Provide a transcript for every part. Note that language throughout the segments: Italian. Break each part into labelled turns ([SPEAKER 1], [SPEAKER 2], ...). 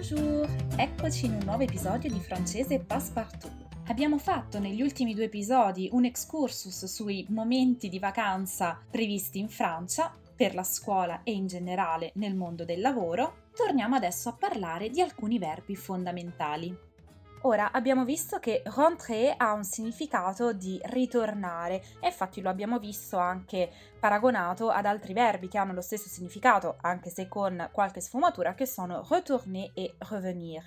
[SPEAKER 1] Bonjour! Eccoci in un nuovo episodio di Francese Passepartout. Abbiamo fatto negli ultimi due episodi un excursus sui momenti di vacanza previsti in Francia per la scuola e in generale nel mondo del lavoro. Torniamo adesso a parlare di alcuni verbi fondamentali. Ora abbiamo visto che rentrer ha un significato di ritornare e infatti lo abbiamo visto anche paragonato ad altri verbi che hanno lo stesso significato, anche se con qualche sfumatura, che sono retourner e revenir.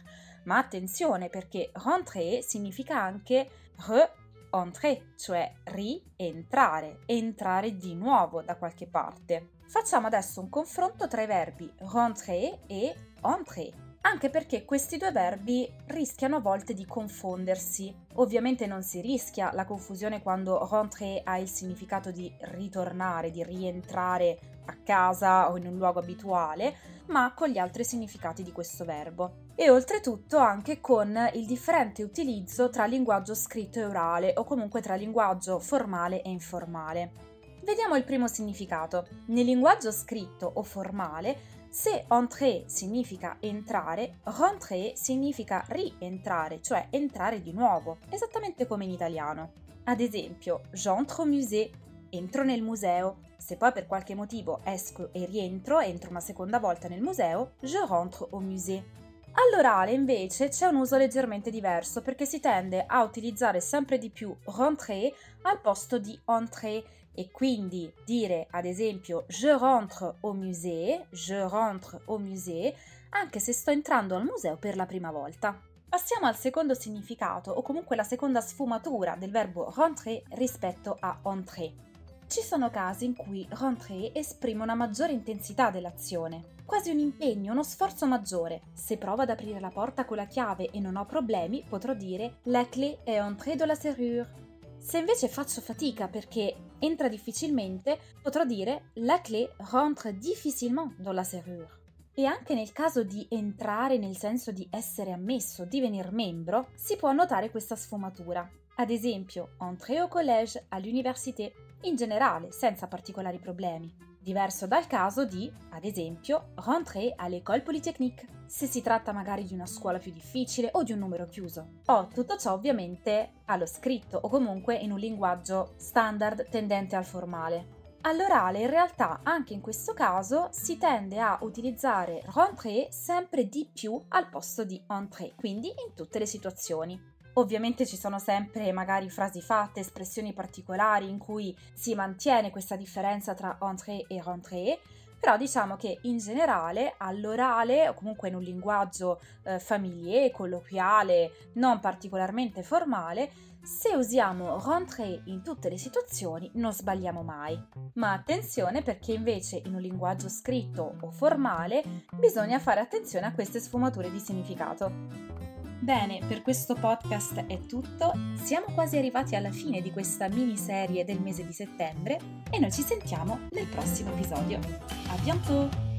[SPEAKER 1] Ma attenzione perché rentrer significa anche re-entrer, cioè rientrare, entrare di nuovo da qualche parte. Facciamo adesso un confronto tra i verbi rentrer e entrer anche perché questi due verbi rischiano a volte di confondersi. Ovviamente non si rischia la confusione quando rentrer ha il significato di ritornare, di rientrare a casa o in un luogo abituale, ma con gli altri significati di questo verbo. E oltretutto anche con il differente utilizzo tra linguaggio scritto e orale o comunque tra linguaggio formale e informale. Vediamo il primo significato. Nel linguaggio scritto o formale se entrer significa entrare, rentrer significa rientrare, cioè entrare di nuovo, esattamente come in italiano. Ad esempio, j'entre au musée, entro nel museo. Se poi per qualche motivo esco e rientro, entro una seconda volta nel museo, je rentre au musée. All'orale invece c'è un uso leggermente diverso perché si tende a utilizzare sempre di più rentrer al posto di entrer e quindi dire ad esempio je rentre au musée, je rentre au musée, anche se sto entrando al museo per la prima volta. Passiamo al secondo significato o comunque la seconda sfumatura del verbo rentrer rispetto a entrer. Ci sono casi in cui rentrer esprime una maggiore intensità dell'azione, quasi un impegno, uno sforzo maggiore. Se provo ad aprire la porta con la chiave e non ho problemi, potrò dire la clé est entrée dans la serrure. Se invece faccio fatica perché entra difficilmente, potrò dire la clé rentre difficilement dans la serrure. E anche nel caso di entrare nel senso di essere ammesso, di venir membro, si può notare questa sfumatura. Ad esempio, entrer au collège, all'université, in generale, senza particolari problemi diverso dal caso di, ad esempio, rentrer à l'école polytechnique, se si tratta magari di una scuola più difficile o di un numero chiuso. O tutto ciò ovviamente allo scritto o comunque in un linguaggio standard tendente al formale. All'orale in realtà anche in questo caso si tende a utilizzare rentrer sempre di più al posto di entrer, quindi in tutte le situazioni. Ovviamente ci sono sempre magari frasi fatte, espressioni particolari in cui si mantiene questa differenza tra entrée e rentrée, però diciamo che in generale all'orale o comunque in un linguaggio eh, familiare, colloquiale, non particolarmente formale, se usiamo rentrée in tutte le situazioni non sbagliamo mai. Ma attenzione perché invece in un linguaggio scritto o formale bisogna fare attenzione a queste sfumature di significato. Bene, per questo podcast è tutto. Siamo quasi arrivati alla fine di questa miniserie del mese di settembre e noi ci sentiamo nel prossimo episodio. A bientôt!